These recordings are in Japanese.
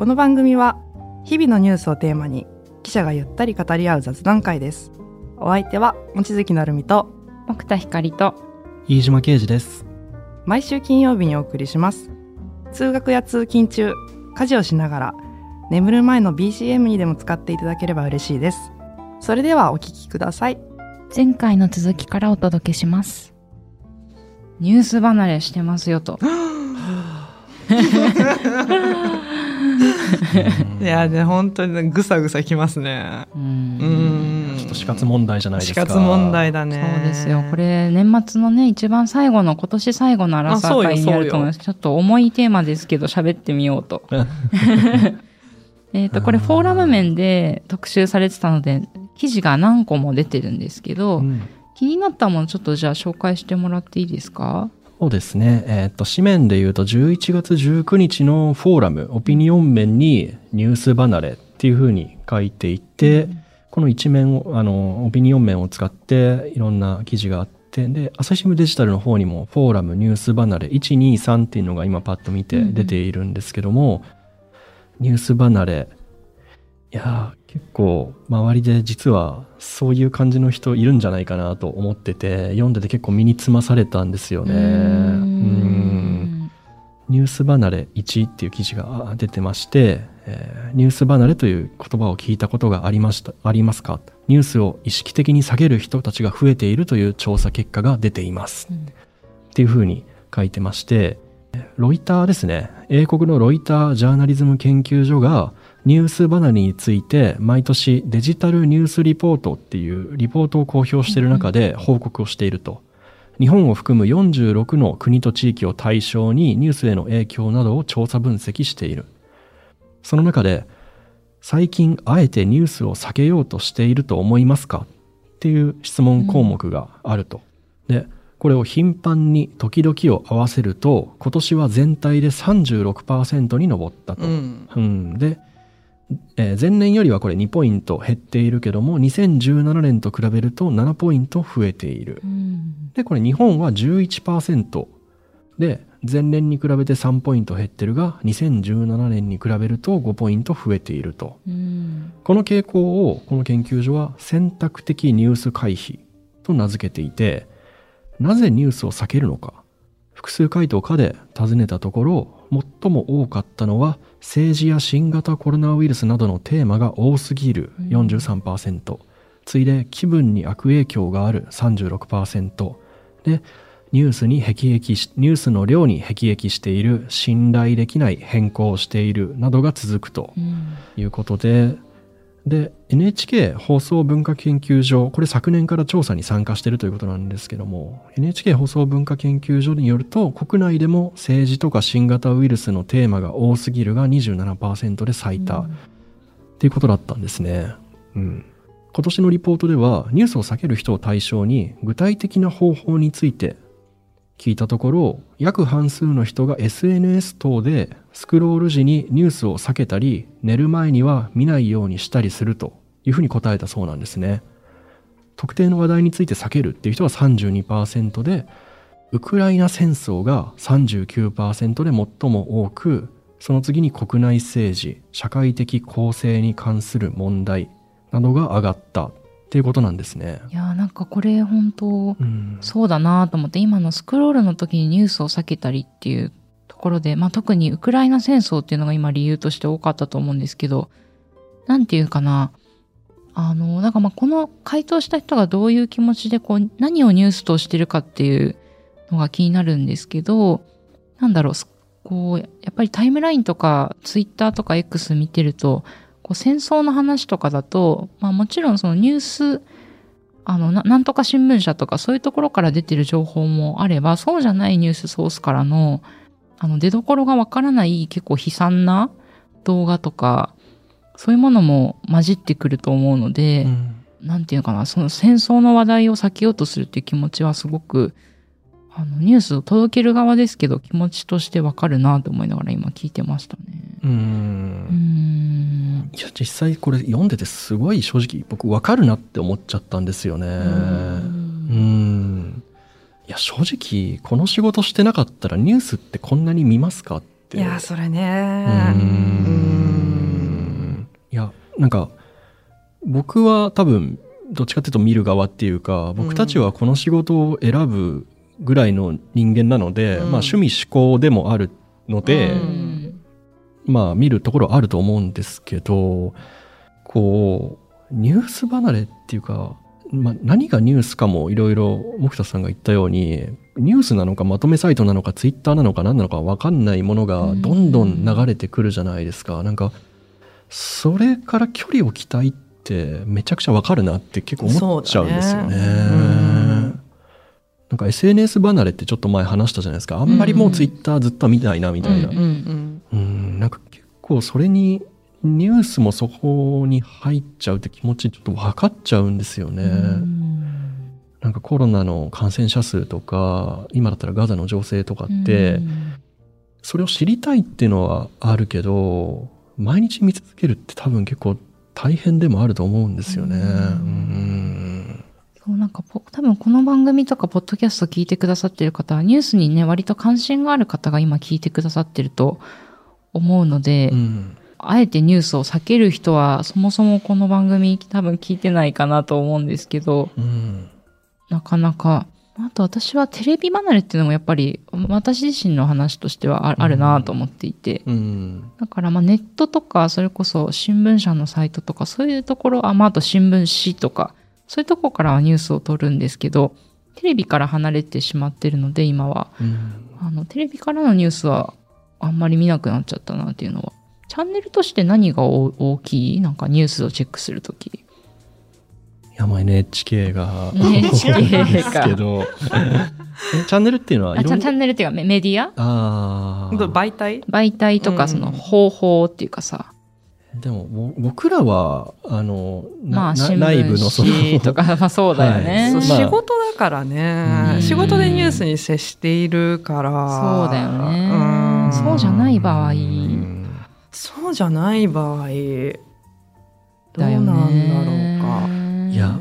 この番組は日々のニュースをテーマに記者がゆったり語り合う雑談会です。お相手は望月成美と奥田光と飯島啓二です。毎週金曜日にお送りします。通学や通勤中家事をしながら眠る前の BCM にでも使っていただければ嬉しいです。それではお聞きください。前回の続きからお届けします。ニュース離れしてますよと いやで本当にぐさぐさきますね。うん。ちょっと死活問題じゃないですか。死活問題だね。そうですよ。これ年末のね一番最後の今年最後のアラサー会になると思います。ちょっと重いテーマですけど喋ってみようと。えっとこれフォーラム面で特集されてたので記事が何個も出てるんですけど、うん。気になったものちょっとじゃあ紹介してもらっていいですか？そうですね。えーっと、紙面で言うと、11月19日のフォーラム、オピニオン面にニュース離れっていうふうに書いていて、この一面を、あの、オピニオン面を使っていろんな記事があって、で、朝日新聞デジタルの方にも、フォーラム、ニュース離れ、1、2、3っていうのが今パッと見て出ているんですけども、ニュース離れ、いやー結構周りで実はそういう感じの人いるんじゃないかなと思ってて読んでて結構身につまされたんですよね。うんニュース離れ1っていう記事があ出てまして、えーニュース離れという言葉を聞いたことがありましたありますか？ニュースを意識的に下げる人たちが増えているという調査結果が出ています。うんっていうふうに書いてまして、ロイターですね。英国のロイタージャーナリズム研究所がニュース離れについて毎年デジタルニュースリポートっていうリポートを公表している中で報告をしていると。日本を含む46の国と地域を対象にニュースへの影響などを調査分析している。その中で最近あえてニュースを避けようとしていると思いますか？っていう質問項目があると。で、これを頻繁に時々を合わせると今年は全体で36%に上ったと。うんうんで、えー前年よりはこれ2ポイント減っているけども2017年と比べると7ポイント増えている。うんでこれ日本は11%で前年に比べて3ポイント減ってるが2017年に比べると5ポイント増えていると。うんこの傾向をこの研究所は選択的ニュース回避と名付けていてなぜニュースを避けるのか複数回答かで尋ねたところ最も多かったのは政治や新型コロナウイルスなどのテーマが多すぎるうん。43%、次いで気分に悪影響がある36%でニュースに辟易しニュースの量に辟易している信頼できない変更をしているなどが続くとうん。いうことで、で、NHK 放送文化研究所、これ昨年から調査に参加しているということなんですけども、NHK 放送文化研究所によると、国内でも政治とか新型ウイルスのテーマが多すぎるが27%で最多、っていうことだったんですね。うん。今年のリポートでは、ニュースを避ける人を対象に、具体的な方法について聞いたところ、約半数の人が SNS 等でスクロール時にニュースを避けたり、寝る前には見ないようにしたりするというふうに答えたそうなんですね。特定の話題について避けるっていう人は32%で、ウクライナ戦争が39%で最も多く、その次に国内政治、社会的公正に関する問題などが上がったっていうことなんですね。いやーなんかこれ本当うんそうだなと思って今のスクロールの時にニュースを避けたりっていうところで、まあ、特にウクライナ戦争っていうのが今理由として多かったと思うんですけどなんていうかなあのなんかまあこの回答した人がどういう気持ちでこう何をニュースとしてるかっていうのが気になるんですけどなんだろうすこうやっぱりタイムラインとかツイッターとか X 見てるとこう戦争の話とかだと、まあ、もちろんそのニュースあのな、なんとか新聞社とかそういうところから出てる情報もあれば、そうじゃないニュースソースからの、あの、出所がわからない結構悲惨な動画とか、そういうものも混じってくると思うので、うん。なんていうのかな、その戦争の話題を避けようとするっていう気持ちはすごく、あの、ニュースを届ける側ですけど、気持ちとしてわかるなと思いながら今聞いてましたね。うんん。いや実際これ読んでてすごい正直僕分かるなって思っちゃったんですよね。ううんんいや正直この仕事してなかったらニュースってこんなに見ますかって。いやそれねうーんいや、なんか、僕は多分、どっちかっていうと見る側っていうか、僕たちはこの仕事を選ぶぐらいの人間なので、うん。まあ趣味思考でもあるので、うん。まあ見るところあると思うんですけど、こう、ニュース離れっていうか、まあ何がニュースかもいろいろ木田さんが言ったように、ニュースなのかまとめサイトなのかツイッターなのか何なのか分かんないものがどんどん流れてくるじゃないですか。なんか、それから距離を置きたいってめちゃくちゃ分かるなって結構思っちゃうんですよね。なんか SNS 離れってちょっと前話したじゃないですか。あんまりもうツイッターずっと見ないなみたいな。うんうんうん、なんか結構それにニュースもそこに入っちゃうって気持ちちょっと分かっちゃうんですよね。なんかコロナの感染者数とか、今だったらガザの情勢とかって、それを知りたいっていうのはあるけど、毎日見続けるって多分結構大変でもあると思うんですよね。うんうんそうなんかぽ多分この番組とかポッドキャスト聞いてくださってる方はニュースにね割と関心がある方が今聞いてくださってると思うので、うん。あえてニュースを避ける人はそもそもこの番組多分聞いてないかなと思うんですけどうん。なかなかあと私はテレビ離れっていうのもやっぱり私自身の話としてはああるなと思っていて、うん。だからまあネットとかそれこそ新聞社のサイトとかそういうところあ,、まあ、あと新聞紙とかそういうところからはニュースを取るんですけどテレビから離れてしまってるので今は。うん。あのテレビからのニュースはあんまり見なくなっちゃったなっていうのは。チャンネルとして何が大大きい？なんかニュースをチェックするとき。いやまあ NHK が NHK 多いですけど。え チャンネルっていうのはいろんなあチャンネルっていうかメメディア？ああ媒体？媒体とうん。かその方法っていうかさ、でもぼ僕らはあのまあ新内部のその とかまあそうだよね、そうまあ仕事だからね、うん。仕事でニュースに接しているから。そうだよね。うん。そうじゃない場合。うんそうじゃない場合。どうだよなんねだろうか。いや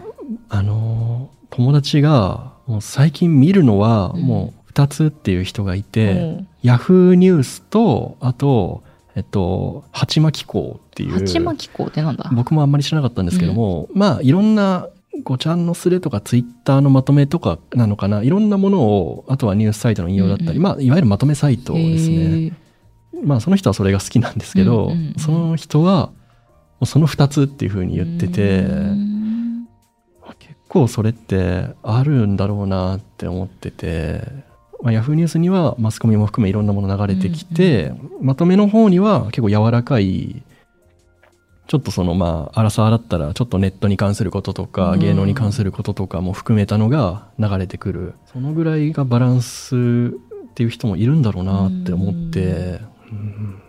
あの友達がもう最近見るのはうん。もう2つっていう人がいて、うん。ヤフーニュースとあとえっと鉢巻き港っていう。鉢巻き港ってなんだ？僕もあんまり知らなかったんですけども、まあいろんなごちゃんのスレとかツイッターのまとめとかなのかな。いろんなものをあとはニュースサイトの引用だったり、うん。うんまあいわゆるまとめサイトですね。まあその人はそれが好きなんですけど、うんうんうんその人はその2つっていうふうに言ってて、うん。結構それってあるんだろうなって思ってて、まあ、ヤフーニュースにはマスコミも含めいろんなもの流れてきて、まとめの方には結構柔らかいちょっとそのまあ荒さだったらちょっとネットに関することとかうん。芸能に関することとかも含めたのが流れてくる。そのぐらいがバランスっていう人もいるんだろうなって思って、うん。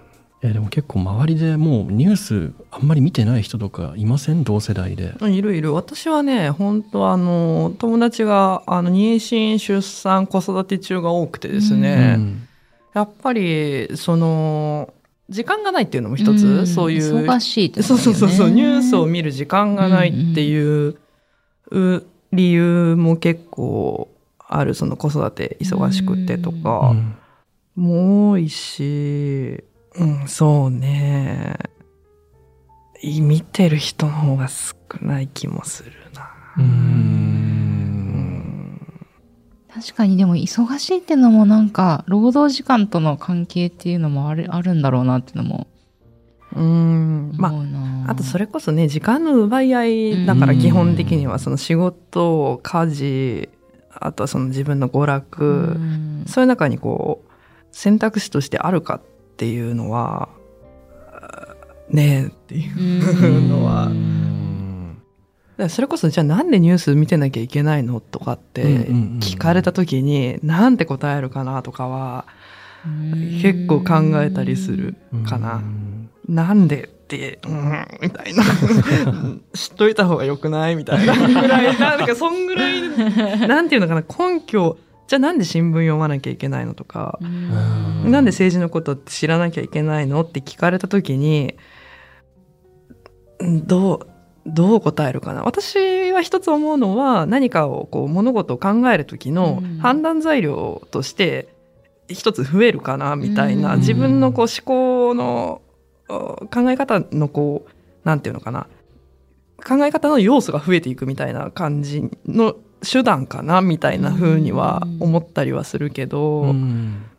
えでも結構周りでもうニュースあんまり見てない人とかいません？同世代で。いるいる。私はね本当あの友達があの妊娠出産子育て中が多くてですね、うん。やっぱりその時間がないっていうのも一つ、うん。そういう忙しいってことね。そうそうそうニュースを見る時間がないっていうう理由も結構あるその子育て忙しくてとうかん。も多いし、うん、そうね。い見てる人の方が少ない気もするな。うん確かにでも忙しいっていうのもなんか労働時間との関係っていうのもあるあるんだろうなっていうのもうん。まああとそれこそね時間の奪い合いだから基本的にはその仕事家事あとはその自分の娯楽、うん。そういう中にこう選択肢としてあるかっていうのはねえっていうのはそれこそじゃあなんでニュース見てなきゃいけないのとかって聞かれた時になんて答えるかなとかは結構考えたりするかな。うん。な。んでって、うん、みたいな。知っといた方が良くないみたいな。ぐらい、なんかそんぐらい、なんていうのかな、根拠、じゃあなんで新聞読まなきゃいけないのとか、うん。なんで政治のこと知らなきゃいけないのって聞かれた時に、うんどう、どう答えるかな。私は一つ思うのは、何かをこう物事を考える時のうん。判断材料として、一つ増えるかなみたいな、うん。自分のこう思考のお考え方のこうなんていうのかな。考え方の要素が増えていくみたいな感じの手段かなみたいな風には思ったりはするけど、うん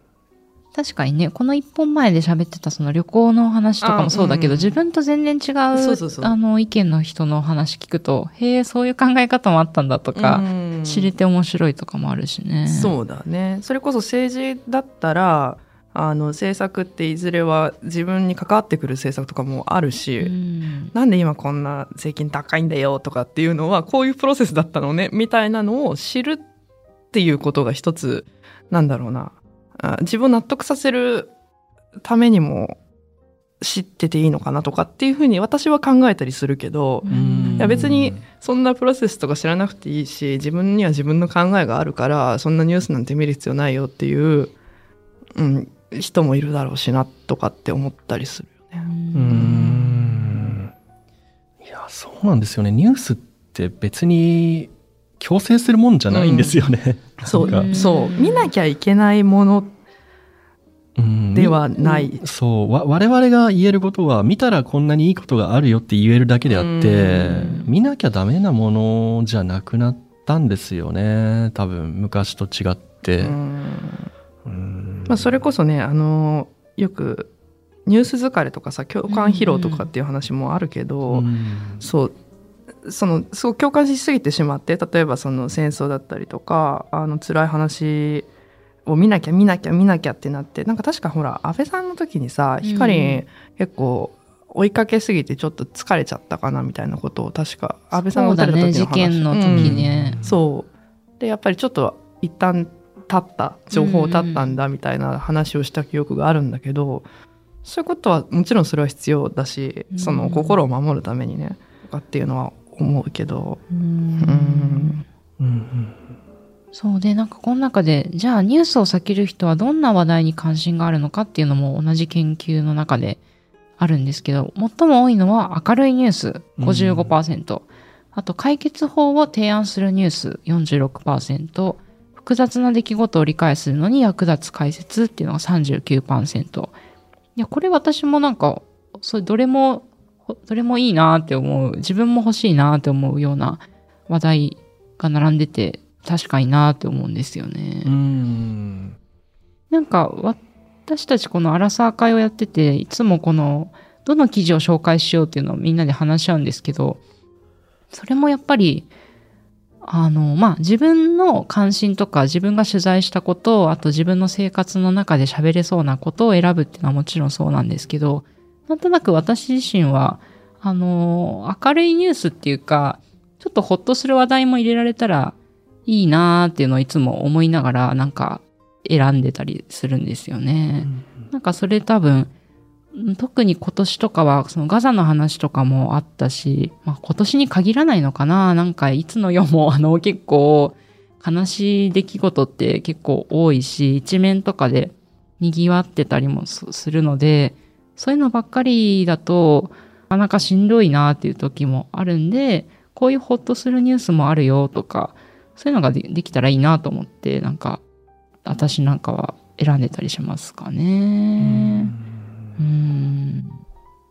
確かにね、この一本前で喋ってたその旅行の話とかもそうだけど、あうん自分と全然違う、あの、意見の人の話聞くと、へえ、そういう考え方もあったんだとか、うん知れて面白いとかもあるしね。そうだねそれこそ政治だったらあの政策っていずれは自分に関わってくる政策とかもあるし、うん。なんで今こんな税金高いんだよとかっていうのはこういうプロセスだったのねみたいなのを知るっていうことが一つなんだろうなあ自分を納得させるためにも知ってていいのかなとかっていうふうに私は考えたりするけど、うんいや別にそんなプロセスとか知らなくていいし自分には自分の考えがあるからそんなニュースなんて見る必要ないよっていう、うん、人もいるだろうしなとかって思ったりするよね。うーんいやそうなんですよねニュースって別に強制するもんじゃないんですよね。そなんかうそう見なきゃいけないものうんではない。そうわ我々が言えることは見たらこんなにいいことがあるよって言えるだけであってうん。見なきゃダメなものじゃなくなったんですよね多分昔と違って。うん。うん。まあ、それこそねあのよくニュース疲れとかさ共感疲労とかっていう話もあるけど、うん。そうそのそう共感しすぎてしまって例えばその戦争だったりとかあの辛い話を見なきゃ見なきゃ見なきゃってなってなんか確かほら安倍さんの時にさうん。ヒカリン結構追いかけすぎてちょっと疲れちゃったかなみたいなことを確か安倍さんが撃たれた時の話。事件の時ね。そう。でやっぱりちょっと一旦経った情報経ったんだみたいな話をした記憶があるんだけど、そういうことはもちろんそれは必要だし、うん。その心を守るためにねとかっていうのは思うけど、うん。うんうんうんそうで、なんかこの中で、じゃあニュースを避ける人はどんな話題に関心があるのかっていうのも同じ研究の中であるんですけど、最も多いのは明るいニュース55%、あと解決法を提案するニュース46%、複雑な出来事を理解するのに役立つ解説っていうのが39%。いや、これ私もなんか、それどれも、どれもいいなって思う、自分も欲しいなって思うような話題が並んでて、確かになって思うんですよね。うんなんか、私たちこのアラサー会をやってて、いつもこの、どの記事を紹介しようっていうのをみんなで話し合うんですけど、それもやっぱり、あの、まあ、自分の関心とか自分が取材したことを、あと自分の生活の中で喋れそうなことを選ぶっていうのはもちろんそうなんですけど、なんとなく私自身は、あの、明るいニュースっていうか、ちょっとほっとする話題も入れられたらいいなーっていうのをいつも思いながら、なんか選んでたりするんですよね。なんかそれ多分、うん特に今年とかは、そのガザの話とかもあったし、まあ今年に限らないのかななんかいつの世もあの結構悲しい出来事って結構多いし、一面とかで賑わってたりもすするので、そういうのばっかりだと、なかなかしんどいなっていう時もあるんで、こういうホッとするニュースもあるよとか、そういうのがでできたらいいなと思って、なんか、私なんかは選んでたりしますかね。うん。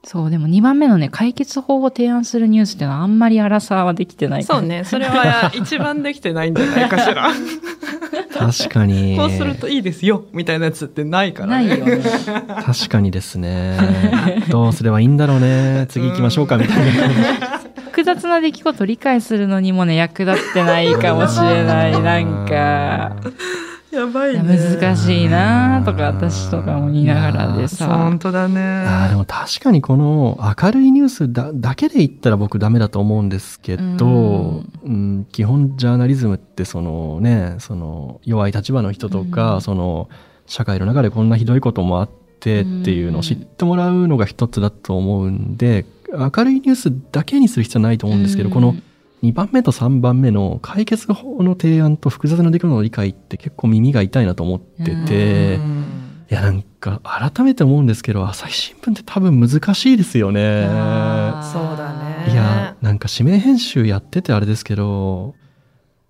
そう、でも2番目のね、解決法を提案するニュースっていうのはあんまり荒さはできてない。かそらうね。それは一番できてないんじゃないかしら。確かに。こうするといいですよみたいなやつってないからね。ないよね。確かにですね。どうすればいいんだろうね。次行きましょうかみたいな。複雑な出来事を理解するのにもね、役立ってないかもしれない。なんか、やばいね。難しいなとか私とかも言いながらでさ。本。当だね。あーでも確かにこの明るいニュースだだけで言ったら僕ダメだと思うんですけど、うん。基本ジャーナリズムってそのねその弱い立場の人とか、うん。その社会の中でこんなひどいこともあってっていうのを知ってもらうのが一つだと思うんで明るいニュースだけにする必要はないと思うんですけど、この2番目と3番目の解決法の提案と複雑な出来事の理解って結構耳が痛いなと思ってて、うん。いやなんか改めて思うんですけど朝日新聞って多分難しいですよね。そうだね。いやなんか指名編集やっててあれですけど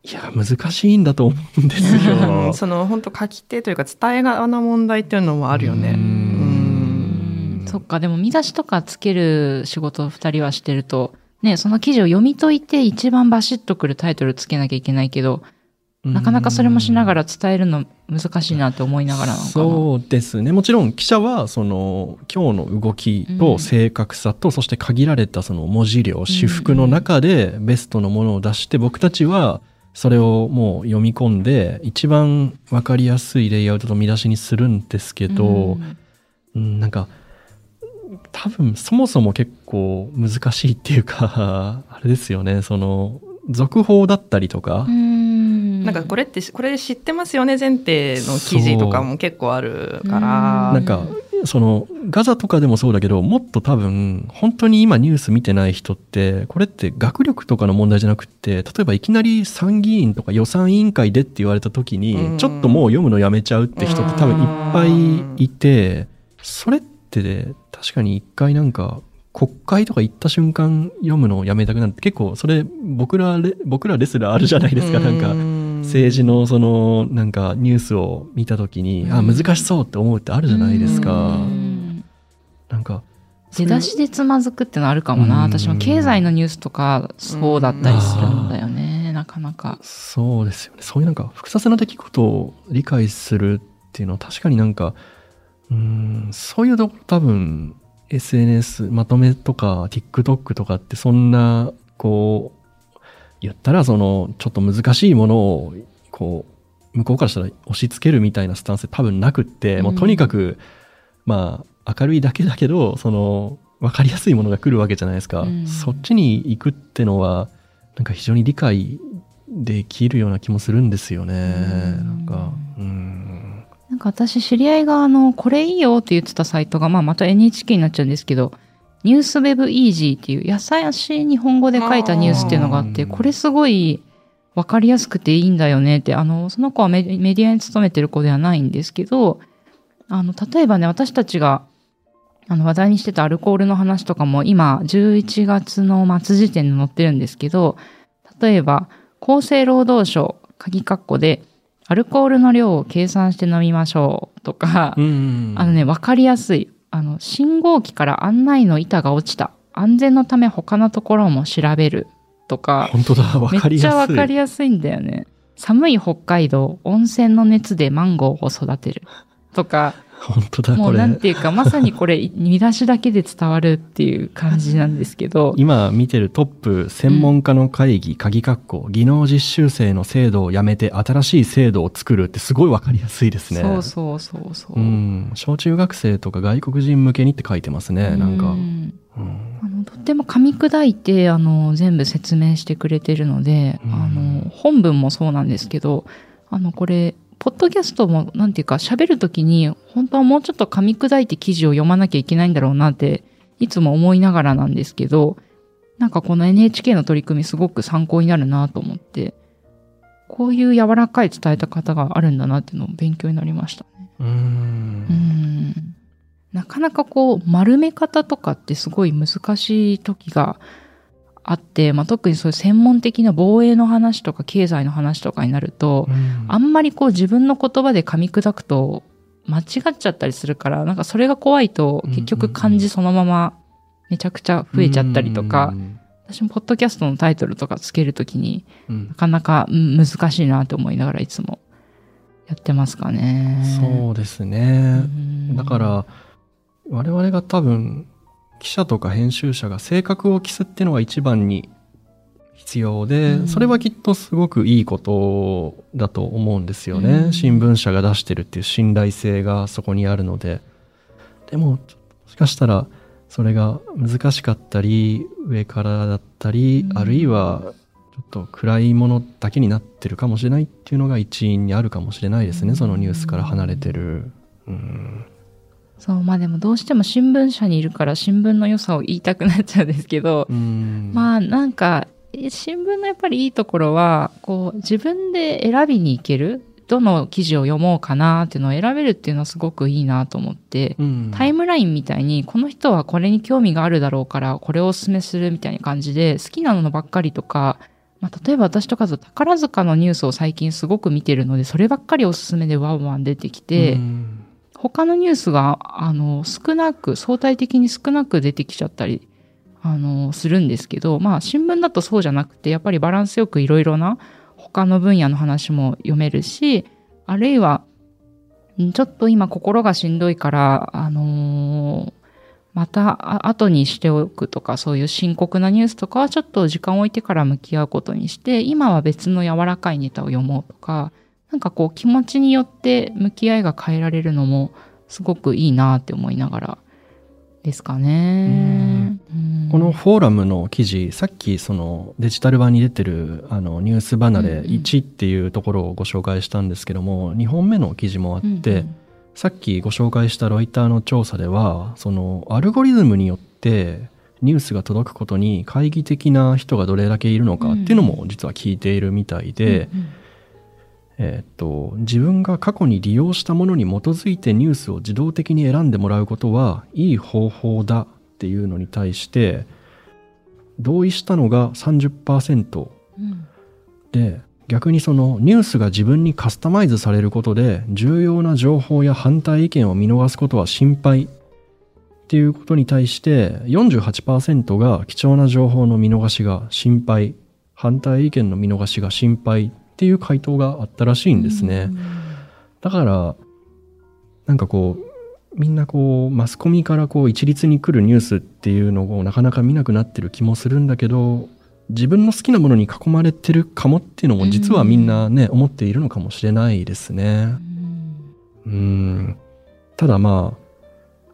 いや難しいんだと思うんですうよ。ん。その本当書き手というか伝え側の問題っていうのもあるよね。ううん。そっか、でも見出しとかつける仕事を二人はしてると、ね、その記事を読み解いて一番バシッとくるタイトルつけなきゃいけないけど、なかなかそれもしながら伝えるの難しいなって思いながら。そうですね。もちろん記者はその今日の動きと正確さと、そして限られたその文字量私服の中でベストのものを出して僕たちはそれをもう読み込んで一番分かりやすいレイアウトと見出しにするんですけど、うん。うん、なんか多分そもそも結構難しいっていうか あれですよね。その続報だったりとか、うん。なんかこれってこれ知ってますよね？前提の記事とかも結構あるから。なんかそのガザとかでもそうだけどもっと多分本当に今ニュース見てない人ってこれって学力とかの問題じゃなくって例えばいきなり参議院とか予算委員会でって言われた時うん。にちょっともう読むのやめちゃうって人って多分いっぱいいてそれって確かに一回なんか国会とか行った瞬間読むのをやめたくなる。って結構それ僕らレ僕らレスラーあるじゃないですか。なんか政治のそのなんかニュースを見た時に、あ難しそうって思うってあるじゃないですか、うん。なんか出だしでつまずくってのあるかもな。うん。私も経済のニュースとかそうだったりするんだよね。なかなか。そうですよね。そういうなんか複雑な出来事を理解するっていうのは確かになんかうんそういうところ多分 SNS まとめとか TikTok とかってそんなこう言ったらそのちょっと難しいものをこう向こうからしたら押し付けるみたいなスタンス多分なくって、もうとにかくまあ明るいだけだけどその分かりやすいものが来るわけじゃないですか、うん。そっちに行くってのはなんか非常に理解できるような気もするんですよね、うん。なんかうんか私知り合いがあの、これいいよって言ってたサイトが、まあまた NHK になっちゃうんですけど、ニュースウェブイージーっていう優しい日本語で書いたニュースっていうのがあって、これすごいわかりやすくていいんだよねって、あの、その子はメメディアに勤めてる子ではないんですけど、あの、例えばね、私たちがあの話題にしてたアルコールの話とかも今11月の末時点で載ってるんですけど、例えば厚生労働省鍵括弧でアルコールの量を計算して飲みましょうとか、うんあのね、わかりやすい。あの、信号機から案内の板が落ちた。安全のため他のところも調べる。とか、本当だ分かめっちゃわりやすいかりやすいんだよね。寒い北海道、温泉の熱でマンゴーを育てる。とか、本当だもうなんていうか、まさにこれ、見出しだけで伝わるっていう感じなんですけど、今見てるトップ専門家の会議、鍵括弧技能実習生の制度をやめて新しい制度を作るってすごいわかりやすいですね。そうそうそうそう。うん、小中学生とか外国人向けにって書いてますね、なんか。ううんあのとっても噛み砕いてあの全部説明してくれてるので、うんあの本文もそうなんですけどあのこれポッドキャストもなんていうか喋るときに本当はもうちょっと噛み砕いて記事を読まなきゃいけないんだろうなっていつも思いながらなんですけどなんかこの NHK の取り組みすごく参考になるなと思ってこういう柔らかい伝えた方があるんだなっていうのを勉強になりましたね。う。うんんなかなかこう丸め方とかってすごい難しい時があって、まあ、特にそういう専門的な防衛の話とか経済の話とかになると、あんまりこう自分の言葉で噛み砕くと間違っちゃったりするから、なんかそれが怖いと結局漢字そのままめちゃくちゃ増えちゃったりとか、私もポッドキャストのタイトルとかつけるときにうん。なかなかうん難しいなと思いながらいつもやってますかね。そうですね。うん。だから、我々が多分、記者とか編集者が性格を期すっていうのが一番に必要で、うんそれはきっとすごくいいことだと思うんですよね。うん新聞社が出してるっていう信頼性がそこにあるので。でも、もしかしたら、それが難しかったり、上からだったり、うんあるいは、ちょっと暗いものだけになってるかもしれないっていうのが一因にあるかもしれないですね。そのニュースから離れてる。うんそう、まあでもどうしても新聞社にいるから新聞の良さを言いたくなっちゃうんですけど、うん。まあなんか、え新聞のやっぱりいいところは、こう自分で選びに行ける、どの記事を読もうかなっていうのを選べるっていうのはすごくいいなと思って、うん。タイムラインみたいに、この人はこれに興味があるだろうから、これをお勧めするみたいな感じで、好きなのばっかりとか、まあ、例えば私とかだと宝塚のニュースを最近すごく見てるので、そればっかりおすすめでワンワン出てきて、うん他のニュースが、あの、少なく、相対的に少なく出てきちゃったり、あの、するんですけど、まあ、新聞だとそうじゃなくて、やっぱりバランスよくいろいろな他の分野の話も読めるし、あるいは、ちょっと今心がしんどいから、あのーまた後にしておくとか、そういう深刻なニュースとかはちょっと時間を置いてから向き合うことにして、今は別の柔らかいネタを読もうとか、なんかこう気持ちによって向き合いが変えられるのもすごくいいなって思いながらですかね。うん。このフォーラムの記事、さっきそのデジタル版に出てるあのニュース離れうんうん1っていうところをご紹介したんですけども、2本目の記事もあって、うんうん。さっきご紹介したロイターの調査では、そのアルゴリズムによってニュースが届くことに懐疑的な人がどれだけいるのかっていうのも実は聞いているみたいで、うんうんえっと自分が過去に利用したものに基づいてニュースを自動的に選んでもらうことはいい方法だっていうのに対して同意したのが30%うんで逆にそのニュースが自分にカスタマイズされることで重要な情報や反対意見を見逃すことは心配っていうことに対して48%が貴重な情報の見逃しが心配反対意見の見逃しが心配っていう回答があったらしいんですね。だからなんかこうみんなこうマスコミからこう一律に来るニュースっていうのをなかなか見なくなってる気もするんだけど自分の好きなものに囲まれてるかもっていうのも実はみんなね、思っているのかもしれないですね。うんただま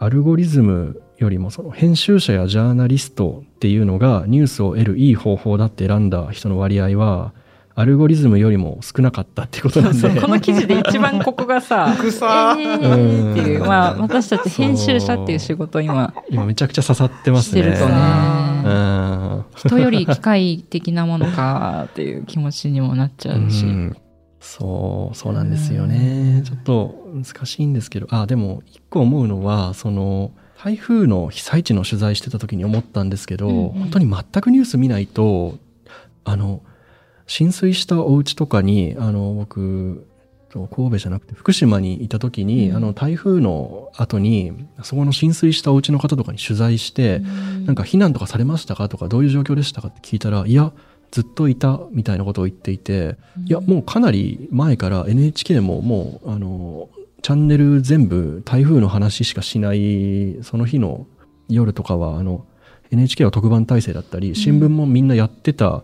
あアルゴリズムよりもその編集者やジャーナリストっていうのがニュースを得るいい方法だって選んだ人の割合はアルゴリズムよりも少なかったってことなんで。この記事で一番ここがさ、え草ーっていう、まあ私たち編集者っていう仕事を今今めちゃくちゃ刺さってますね。してるとうね、ん。人より機械的なものかっていう気持ちにもなっちゃうし。うん。そうそうなんですよね、ちょっと難しいんですけど。あでも一個思うのはその台風の被災地の取材してた時に思ったんですけど、うんうん。本当に全くニュース見ないとあの浸水したお家とかにあの僕と神戸じゃなくて福島にいた時に、うん。あの台風の後にそこの浸水したお家の方とかに取材して、なんか避難とかされましたかとかどういう状況でしたかって聞いたらいやずっといたみたいなことを言っていて、いやもうかなり前から NHK ももうあのチャンネル全部台風の話しかしないその日の夜とかはあの NHK は特番体制だったり新聞もみんなやってた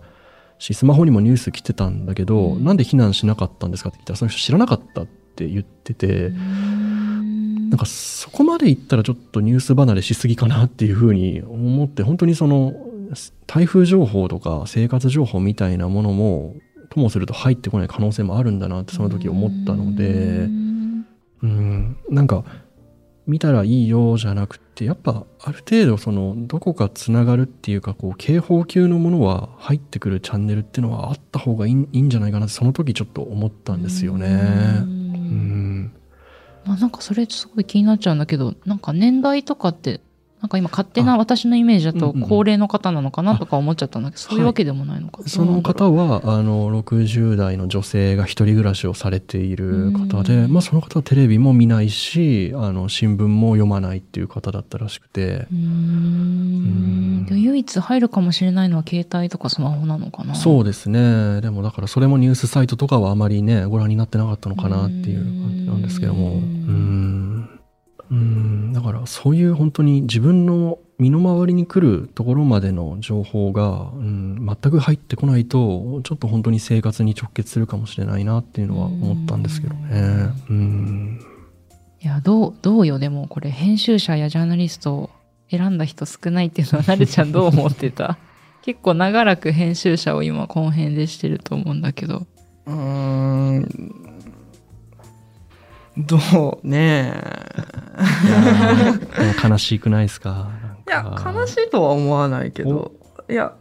しスマホにもニュース来てたんだけど、うん。なんで避難しなかったんですかって聞いたらその人知らなかったって言ってて、なんかそこまで言ったらちょっとニュース離れしすぎかなっていうふうに思って本当にその台風情報とか生活情報みたいなものもともすると入ってこない可能性もあるんだなってその時思ったのでうん。なんか見たらいいよじゃなくてやっぱある程度そのどこかつながるっていうかこう警報級のものは入ってくるチャンネルっていうのはあった方がいいいいんじゃないかなってその時ちょっと思ったんですよね。うんまあ、なんかそれすごい気になっちゃうんだけどなんか年代とかってなんか今勝手な私のイメージだと高齢の方なのかなとか思っちゃったんだけど、そういうわけでもないのか、その方はあの60代の女性が一人暮らしをされている方で、うん。まあ、その方はテレビも見ないしあの新聞も読まないっていう方だったらしくて。うーん。で唯一入るかもしれないのは携帯とかスマホなのかな。そうですね。でもだからそれもニュースサイトとかはあまりねご覧になってなかったのかなっていう感じなんですけども。ううん。んうんだからそういう本当に自分の身の回りに来るところまでの情報が、うん、全く入ってこないとちょっと本当に生活に直結するかもしれないなっていうのは思ったんですけどね。うん。いやどうどうよ。でもこれ編集者やジャーナリストを選んだ人少ないっていうのはなるちゃんどう思ってた？結構長らく編集者を今後編でしてると思うんだけど。うーん。どうねいやーでも悲しくないですか？いや悲しいとは思わないけどいや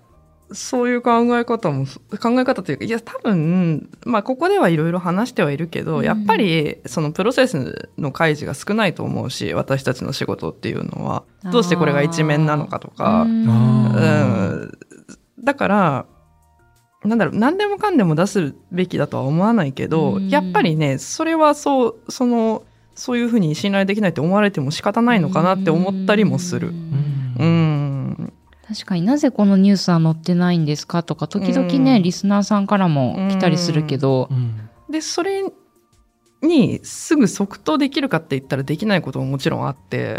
そういう考え方も考え方というかいや多分まあここではいろいろ話してはいるけど、うん。やっぱりそのプロセスの開示が少ないと思うし私たちの仕事っていうのは。どうしてこれが一面なのかとか。うん。だからなんだろう何でもかんでも出すべきだとは思わないけど、うん。やっぱりねそれはそうそのそういうふうに信頼できないって思われても仕方ないのかなって思ったりもする。うん。確かになぜこのニュースは載ってないんですかとか時々ね、リスナーさんからも来たりするけど、でそれにすぐ即答できるかって言ったらできないことももちろんあって。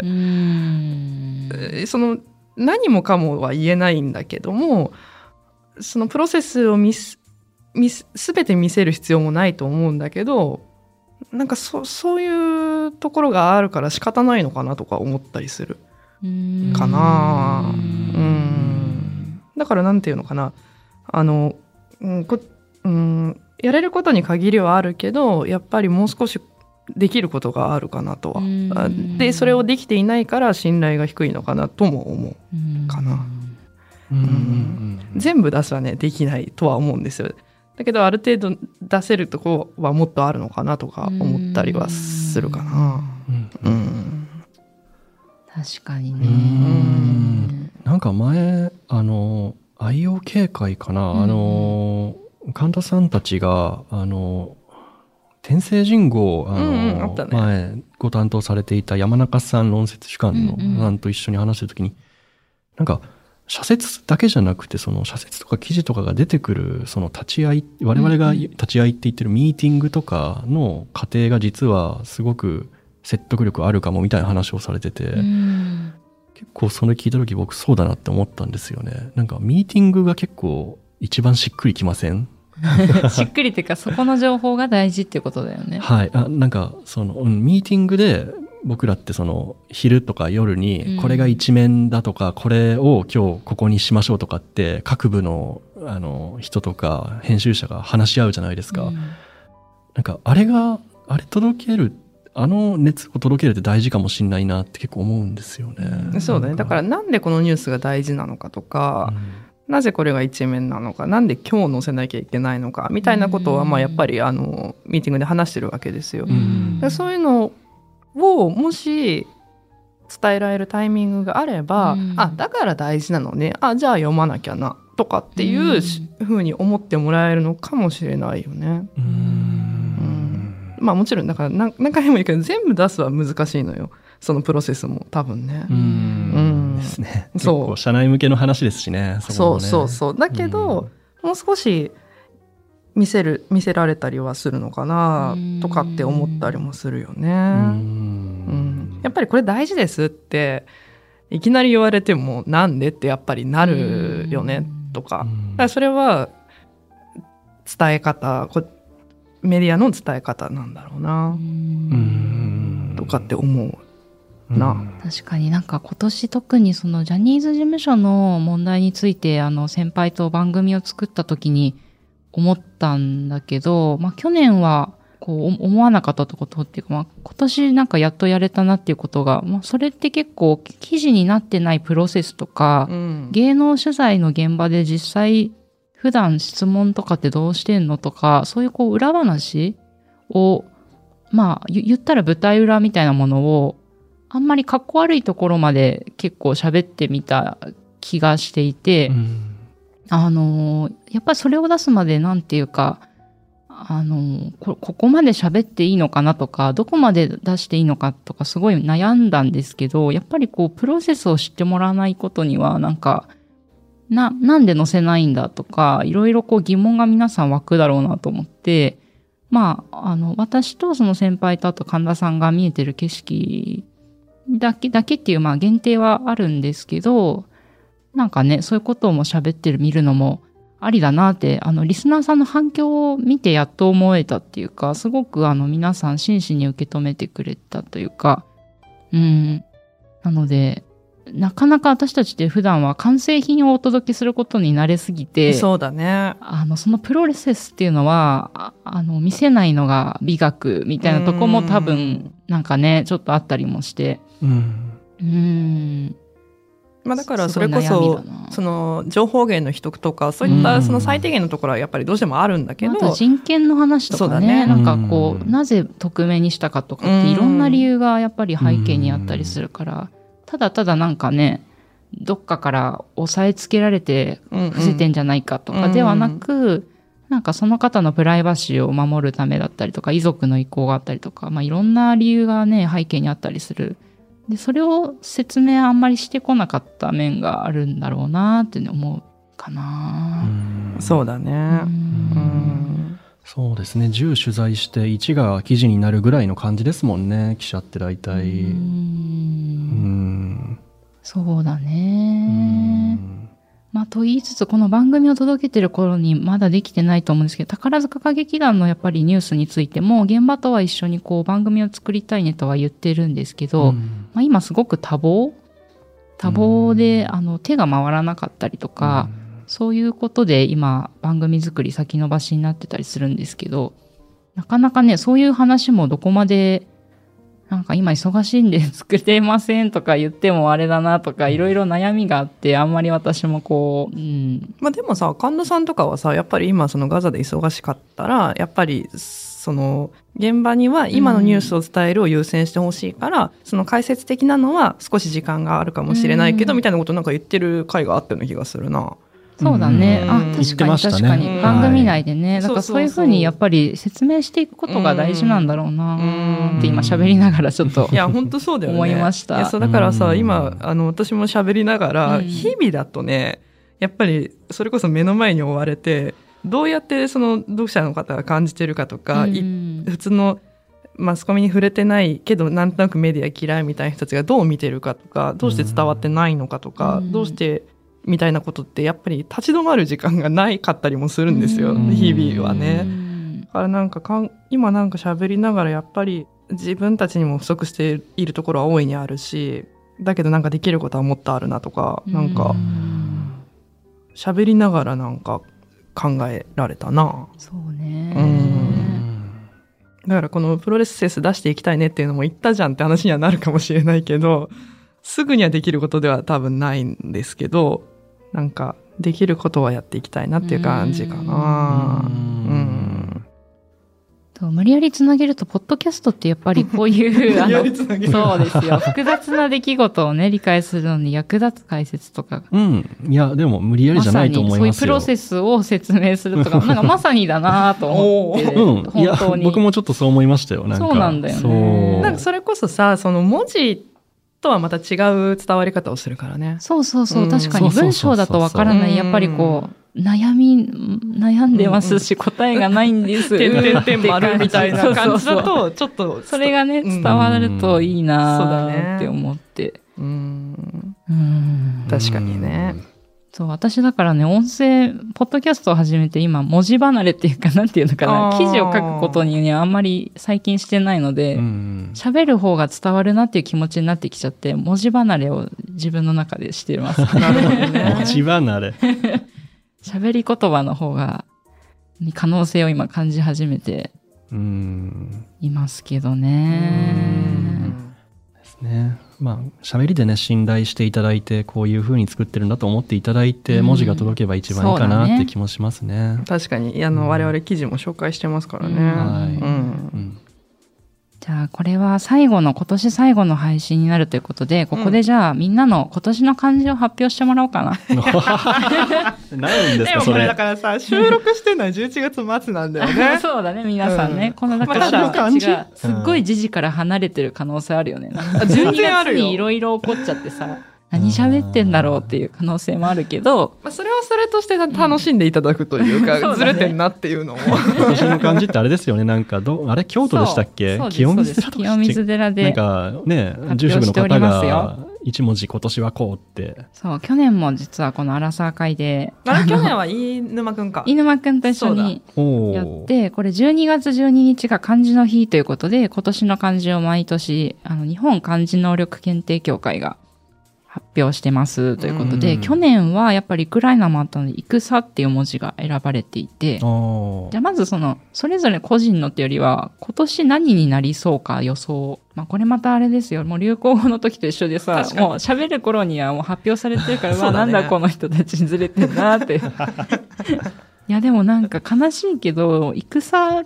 その何もかもは言えないんだけどもそのプロセスを見す見す全て見せる必要もないと思うんだけどなんかそそういうところがあるから仕方ないのかなとか思ったりする。かな。うん。だからなんていうのかな。あの、うんこうん、やれることに限りはあるけどやっぱりもう少しできることがあるかなとは。でそれをできていないから信頼が低いのかなとも思う。かな。全部出すはねできないとは思うんですよ。だけどある程度出せるとこはもっとあるのかなとか思ったりはするかな。うん、確かにね。なんか前あの愛用警戒かな、あの神田さんたちがあの天聖人号あの、うんうんね、前ご担当されていた山中さん論説主幹のさんと一緒に話してる時に、うんうん、なんか社説だけじゃなくてその社説とか記事とかが出てくるその立ち会い我々が立ち会いって言ってるミーティングとかの過程が実はすごく説得力あるかもみたいな話をされてて、うん、結構それ聞いた時僕そうだなって思ったんですよね。なんかミーティングが結構一番しっくりきません？しっくりっていうかそこの情報が大事っていうことだよね。はい。あなんかその、うん、ミーティングで僕らってその昼とか夜にこれが一面だとか、これを今日ここにしましょうとかって各部のあの人とか編集者が話し合うじゃないですか。なんかあれがあれ届けるあの熱を届けるって大事かもしれないなって結構思うんですよね。そうだね。だからなんでこのニュースが大事なのかとか、うん、なぜこれが一面なのか、なんで今日載せなきゃいけないのかみたいなことはまあやっぱりあのミーティングで話してるわけですよ。うん、そういうのをもし伝えられるタイミングがあれば、うん、あだから大事なのね。あじゃあ読まなきゃなとかっていうふうに思ってもらえるのかもしれないよね。うん、まあもちろんだから何何回も言うけど全部出すは難しいのよ。そのプロセスも多分ね。うん。うん。ですね。そう。社内向けの話ですしね。そ、ね、うそうそう。だけど、もう少し見せる見せられたりはするのかなとかって思ったりもするよね。うん。やっぱりこれ大事ですっていきなり言われてもなんでってやっぱりなるよねとか。だからそれは伝え方メディアの伝え方なんだろうなとかって思う。な。確かになん。か今年特にそのジャニーズ事務所の問題についてあの先輩と番組を作った時に思ったんだけど、まあ去年はこう思わなかったことっていうか、まあ今年なんかやっとやれたなっていうことが、まあそれって結構記事になってないプロセスとか、うん、芸能取材の現場で実際普段質問とかってどうしてんのとか、そういうこう裏話を、まあ言ったら舞台裏みたいなものをあんまりかっこ悪いところまで結構喋ってみた気がしていて、うんあのやっぱりそれを出すまでなんていうか、あのこ、ここまで喋っていいのかなとか、どこまで出していいのかとかすごい悩んだんですけど、やっぱりこう、プロセスを知ってもらわないことには、なんか、な、なんで載せないんだとか、いろいろこう疑問が皆さん湧くだろうなと思って、まあ、あの、私とその先輩とあと神田さんが見えてる景色だけ、だけっていうまあ限定はあるんですけど、なんかね、そういうことも喋ってる見るのもありだなって、あの、リスナーさんの反響を見てやっと思えたっていうか、すごくあの、皆さん真摯に受け止めてくれたというか、うん。なので、なかなか私たちって普段は完成品をお届けすることに慣れすぎて、そうだね。あの、そのプロセスっていうのは、ああの、見せないのが美学みたいなとこも多分、なんかね、ちょっとあったりもして。うん。うん。まあ、だからそれこそその情報源の秘匿とかそういったその最低限のところはやっぱりどうしてもあるんだけど、人権の話とかねね。なんかこうなぜ匿名にしたかとかっていろんな理由がやっぱり背景にあったりするからただただなんかねどっかから押さえつけられて伏せてんじゃないかとかではなくなんかその方のプライバシーを守るためだったりとか、遺族の意向があったりとか、まあいろんな理由がね、背景にあったりする。で、それを説明あんまりしてこなかった面があるんだろうなって思うかな。そうだね。う。そうですね10取材して1が記事になるぐらいの感じですもんね記者って大体ううんんそうだうね。んまあ、と言いつつ、この番組を届けてる頃にまだできてないと思うんですけど、宝塚歌劇団のやっぱりニュースについても、現場とは一緒にこう番組を作りたいねとは言ってるんですけど、うん。まあ、今すごく多忙。多忙で、あの、手が回らなかったりとか、そういうことで今番組作り先延ばしになってたりするんですけど、なかなかね、そういう話もどこまで、なんか今忙しいんで作れませんとか言ってもあれだなとか、いろいろ悩みがあって、あんまり私もこう、うん、まあでもさ、神田さんとかはさ、やっぱり今そのガザで忙しかったら、やっぱりその現場には今のニュースを伝えるを優先してほしいから、その解説的なのは少し時間があるかもしれないけど、うん。みたいなことなんか言ってる回があったような気がするな。そうだね。うんあ、確かに確かに。うん番組内でね。だからそういうふうにやっぱり説明していくことが大事なんだろうなうんって今喋りながらちょっとい。や、本当そうだよね。思いましたいや、そうだからさ、うん今、あの、私も喋りながら、うん日々だとね、やっぱり、それこそ目の前に追われて、どうやってその読者の方が感じてるかとか、いうん普通のマスコミに触れてないけどなんとなくメディア嫌いみたいな人たちがどう見てるかとかどうして伝わってないのかとか、うんどうしてみたいなことってやっぱり立ち止まる時間がないかったりもするんですよ、うん日々はうね。んだからなんかかん今なんか喋りながらやっぱり自分たちにも不足しているところは大いにあるしだけどなんかできることはもっとあるなとか、なんうかん喋りながらなんか考えられたな。そうね。うんだからこのプロレスセス出していきたいねっていうのも言ったじゃんって話にはなるかもしれないけど、すぐにはできることでは多分ないんですけど、なんかできることはやっていきたいなっていう感じかな。ううんん。そう無理やりつなげると、ポッドキャストってやっぱりこういう、あやのりつなげるそうですよ。複雑な出来事をね、理解するのに役立つ解説とかうん。いや、でも無理やりじゃないと思いますよ。まさにそういうプロセスを説明するとか、なんかまさにだなと思って、うん。本当、に。僕もちょっとそう思いましたよ。なんか。そうなんだよねなんかそれこそさ、その文字とはまた違う伝わり方をするからね。そうそうそうう、ん確かに文章だとわからない。やっぱりこう、悩み、悩んでますし、答えがないんです。点々点丸みたいな感じだと、ちょっと。それがね、うん伝わるといいなって思って。うん。うん確かにね。そう、私だからね、音声、ポッドキャストを始めて今、文字離れっていうか、なんていうのかな、記事を書くことにね、あんまり最近してないので、うん。喋る方が伝わるなっていう気持ちになってきちゃって、文字離れを自分の中でしてます。なるほどね。持ち離れ。喋り言葉の方が、に可能性を今感じ始めてうん。いますけどうね。んですね。まあ、喋りでね、信頼していただいて、こういう風に作ってるんだと思っていただいて、うん。文字が届けば一番いいかなって気もしますね。確かに、あの、我々記事も紹介してますからね。うん。はい。うん。うんじゃあ、これは最後の、今年最後の配信になるということで、ここでじゃあ、みんなの今年の漢字を発表してもらおうかな。なんですか、それでもこれだ。からさ、収録してるのは11月末なんだよね。そうだね、皆さんね。うんこの、だから、の感じ？がすっごい時事から離れてる可能性あるよね。全12月然あるいろいろ起こっちゃってさ、何喋ってんだろうっていう可能性もあるけど、まあ、それはそれとして楽しんでいただくというか、うんずれてんなっていうのを。今年の漢字ってあれですよね。なんかど、あれ京都でしたっけ？清水寺とか清水寺なんで。かね、発住職の表しており方ますよが一文字今年はこうって。そう、去年も実はこのアラサー会で、あれ、去年は飯沼くんか。飯沼くんと一緒におやって、これ12月12日が漢字の日ということで、今年の漢字を毎年、あの、日本漢字能力検定協会が発表してますということで、うん去年はやっぱりウクライナもあったので、戦っていう文字が選ばれていて、おじゃあまずその、それぞれ個人のってよりは、今年何になりそうか予想。まあこれまたあれですよ。もう流行語の時と一緒でさもう喋る頃にはもう発表されてるから、うねなんだこの人たちずれてんなって。いやでもなんか悲しいけど、戦っ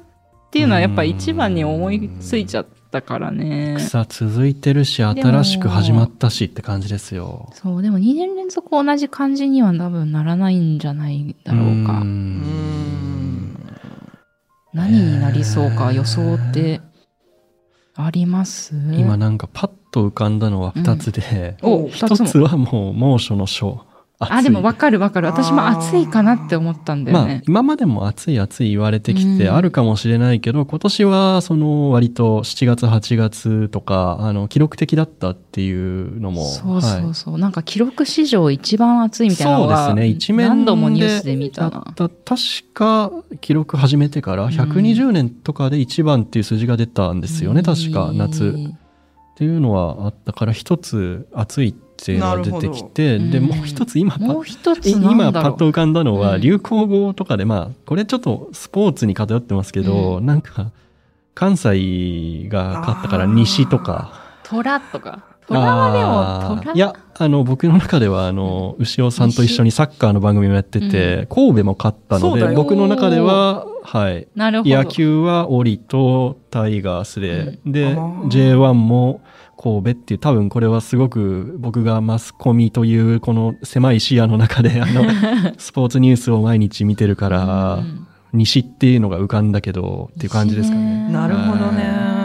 ていうのはやっぱ一番に思いついちゃったからね。草続いてるし、も新しく始まったしって感じですよ。そう、でも2年連続同じ漢字には多分ならないんじゃないだろうか。ううんん。何になりそうか予想ってあります？今なんかパッと浮かんだのは2つで、お一二つもつはもう猛暑の暑。あ、でも分かかる分かる。私も暑いかなって思ったんだよまあね。今までも暑い暑い言われてきてうん。あるかもしれないけど、今年はその割と7月8月とかあの記録的だったっていうのもそうそはいう。そう。なんか記録史上一番暑いみたいなのそうが、ですね。一面何度もニュースで見ただな確か記録始めてから120年とかで一番っていう数字が出たんですよね、確か夏。っていうのはあったから一つ暑いっていうのが出てきてでうん。もう一つ今パ今パ。ッと浮かんだのはうん。流行語とかで、まあこれちょっとスポーツに偏ってますけど、うなんか関西が勝ったから西とか。虎とか。虎はでも、虎。いやあの僕の中ではあの牛尾さんと一緒にサッカーの番組もやってて、神戸も勝ったので僕の中でははい。なるほど。野球はオリとタイガースで、であー。J1 も神戸っていう多分これはすごく僕がマスコミというこの狭い視野の中であの スポーツニュースを毎日見てるから、うん西っていうのが浮かんだけどっていう感じですかね。なるほどね。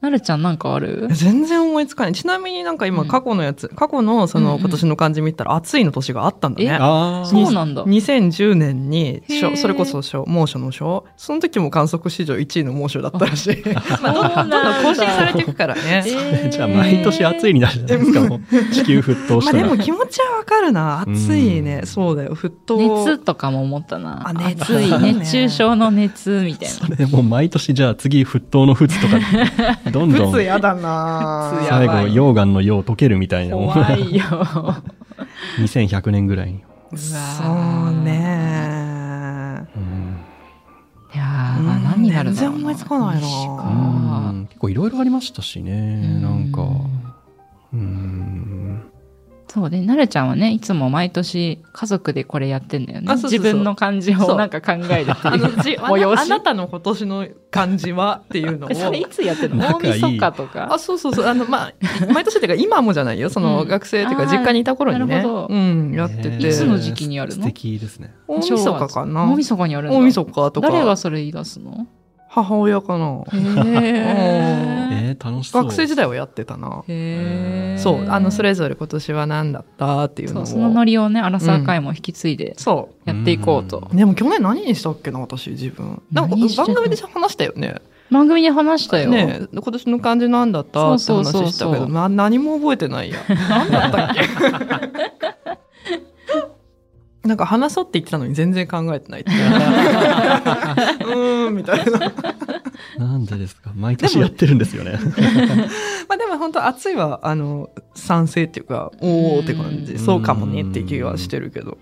なるちゃんなんかある？全然思いつかない。ちなみになんか今うん過去のやつ、過去のそうんうんの今年の漢字見たら暑いの年があったんだえね。あそうなんだ。2010年にそれこそ暑猛暑の暑その時も観測史上1位の猛暑だったらしい。まあどんどんどんどん更新されていくからね。えーじゃあ毎年暑いになるじゃないですか、もう 地球沸騰したら。まあでも気持ちはわかるな。暑いね。そうだよ。沸騰。熱とかも思ったな。あ熱暑い。ね熱中症の熱みたいな。それもう毎年じゃあ次沸騰の沸とか、どんどん普通やだな最後溶岩の溶溶けるみたいな。怖いよ。2100年ぐらいに。うわそうね。うんいやー、うん何になるだろう全然思いつかないな結構いろいろありましたしね、なんか。ううん。そうで、なるちゃんはね、いつも毎年家族でこれやってんだよね。あそうそうそう自分の漢字そうをなんか考えるってあいうのじあ 催しなあなたの今年の漢字はっていうのをえ。それいつやってんの？大晦日とかあ、そうそうそう。あの、まあ、毎年っていうか、今もじゃないよ。その、うん学生っていうか、実家にいた頃にね。なるほどうん、やってて。ねいつの時期にやるの？素敵ですね。大晦日かな。大晦日にやるんだ。大晦日とか。誰がそれ言い出すの？母親かな。へー。えー、楽しそう。学生時代はやってたな。へーそう。あの、それぞれ今年は何だったっていうのを。そう、そのノリをね、アラサー会も引き継いでそやっていこうと。うう。でも去年何にしたっけな、私、自分。なんか、番組で話したよね。番組で話したよ。ねえ今年の漢字何だったってそうそうそうそう話したけど、まあ、何も覚えてないや。何だったっけ？なんか話そうって言ってたのに全然考えてないって。うーん、みたいな。なんでですか？毎年やってるんですよね。まあでも本当暑いは、あの、賛成っていうか、おおって感うんじ。そうかもねっていう気はしてるけど。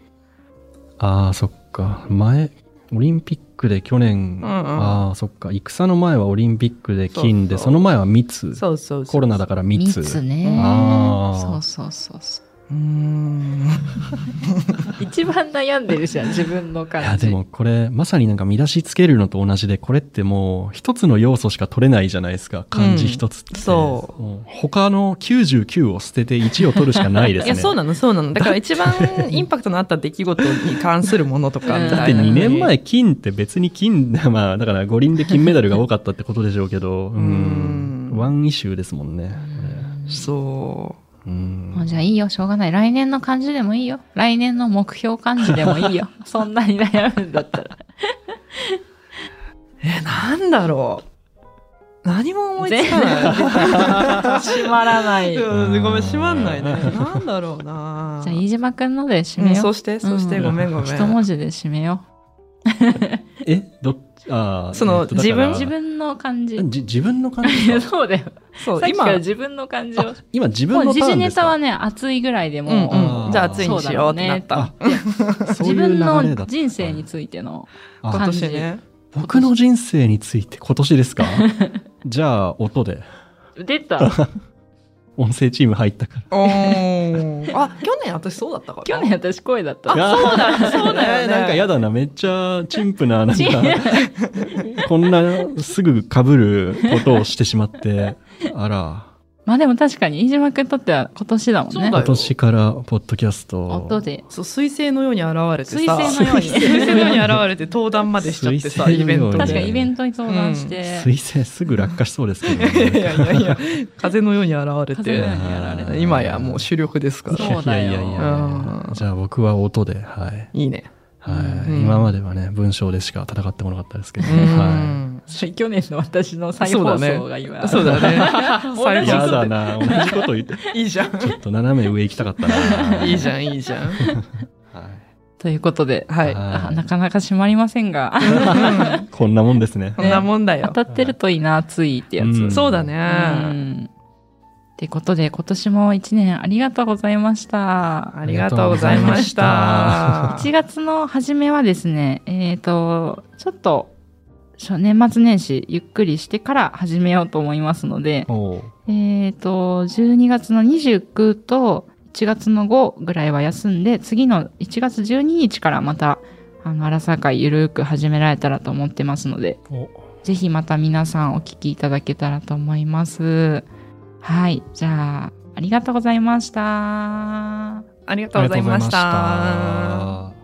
ああ、そっか。前、オリンピックで去年、うんうんああ、そっか。戦の前はオリンピックで金で、そうそうその前は密。そうそうそう。コロナだから密。密ね。あーそうそうそうそう。うーん。一番悩んでるじゃん、自分のい感じ。や、でもこれ、まさになんか見出しつけるのと同じで、これってもう一つの要素しか取れないじゃないですか。漢字一つって。そうも他の99を捨てて1を取るしかないですね。いや、そうなの、そうなの。だから一番インパクトのあった出来事に関するものとかみたいな。だって2年前金って別に金、まあだから五輪で金メダルが多かったってことでしょうけど、うん。うんワンイシューですもんね。そうんもうじゃあいいよ、しょうがない。来年の漢字でもいいよ。来年の目標漢字でもいいよ。そんなに悩むんだったら。う。え、なんだろう。何も思いつかない。閉まらない。じ ゃうんごめん、閉まんないね。なんだろうな。あ、飯島くんので締うん、めよ。そうして、そうして、うんごめんごめん。一文字で締めよえどっあーそのえっとだからう。自分の漢字。じ自分の感じ そうだよ。そうさっきから今、自分の漢字を。あ今自分もう時事のターンですか？ネタはね、熱いぐらいでもう、うんうん。じゃあ、暑いにしようってなった。あそういう流自分の人生についてのあ今漢字年ね。僕の人生について今年ですか？じゃあ音で出た音声チーム入ったから。あ、去年私そうだったから。去年私声だった。そうだそうだよね。なんかやだな。めっちゃ陳腐ななんかちこんなすぐ被ることをしてしまってあらまあでも確かに飯島くんにとっては今年だもんね。今年からポッドキャスト。音で。そう彗星のように現れてさ。彗星のように。彗星のように現れて登壇までしちゃって。さイベントで。確かにイベントに登壇して。水星すぐ落下しそうですけど、いやいやいや風のように現れて。風のようにやられて。今やもう主力ですから。そうだよ。いやいやいやじゃあ僕は音で、はい。いいね。はい。うん。今まではね、文章でしか戦ってこなかったですけど、うはん 去年の私の再放送が今。そうだね。い。最後やだな、同じこと言って、いいじゃん。ちょっと斜め上行きたかったな。いいじゃんいいじゃん。はい。ということで、はい。あなかなか閉まりませんが、こんなもんですね。こ。んなもんだよ。当たってるといいな、ついってやつ。うん。そうだうねん。ってことで、今年も一年ありがとうございました。ありがとうございました。1月の初めはですね、えっ、と、ちょっと、年末年始ゆっくりしてから始めようと思いますので、えっ、と、12月の29と1月の5ぐらいは休んで、次の1月12日からまた、あの、アラサー会ゆるーく始められたらと思ってますので、おぜひまた皆さんお聞きいただけたらと思います。はい。じゃあ、ありがとうございました。ありがとうございました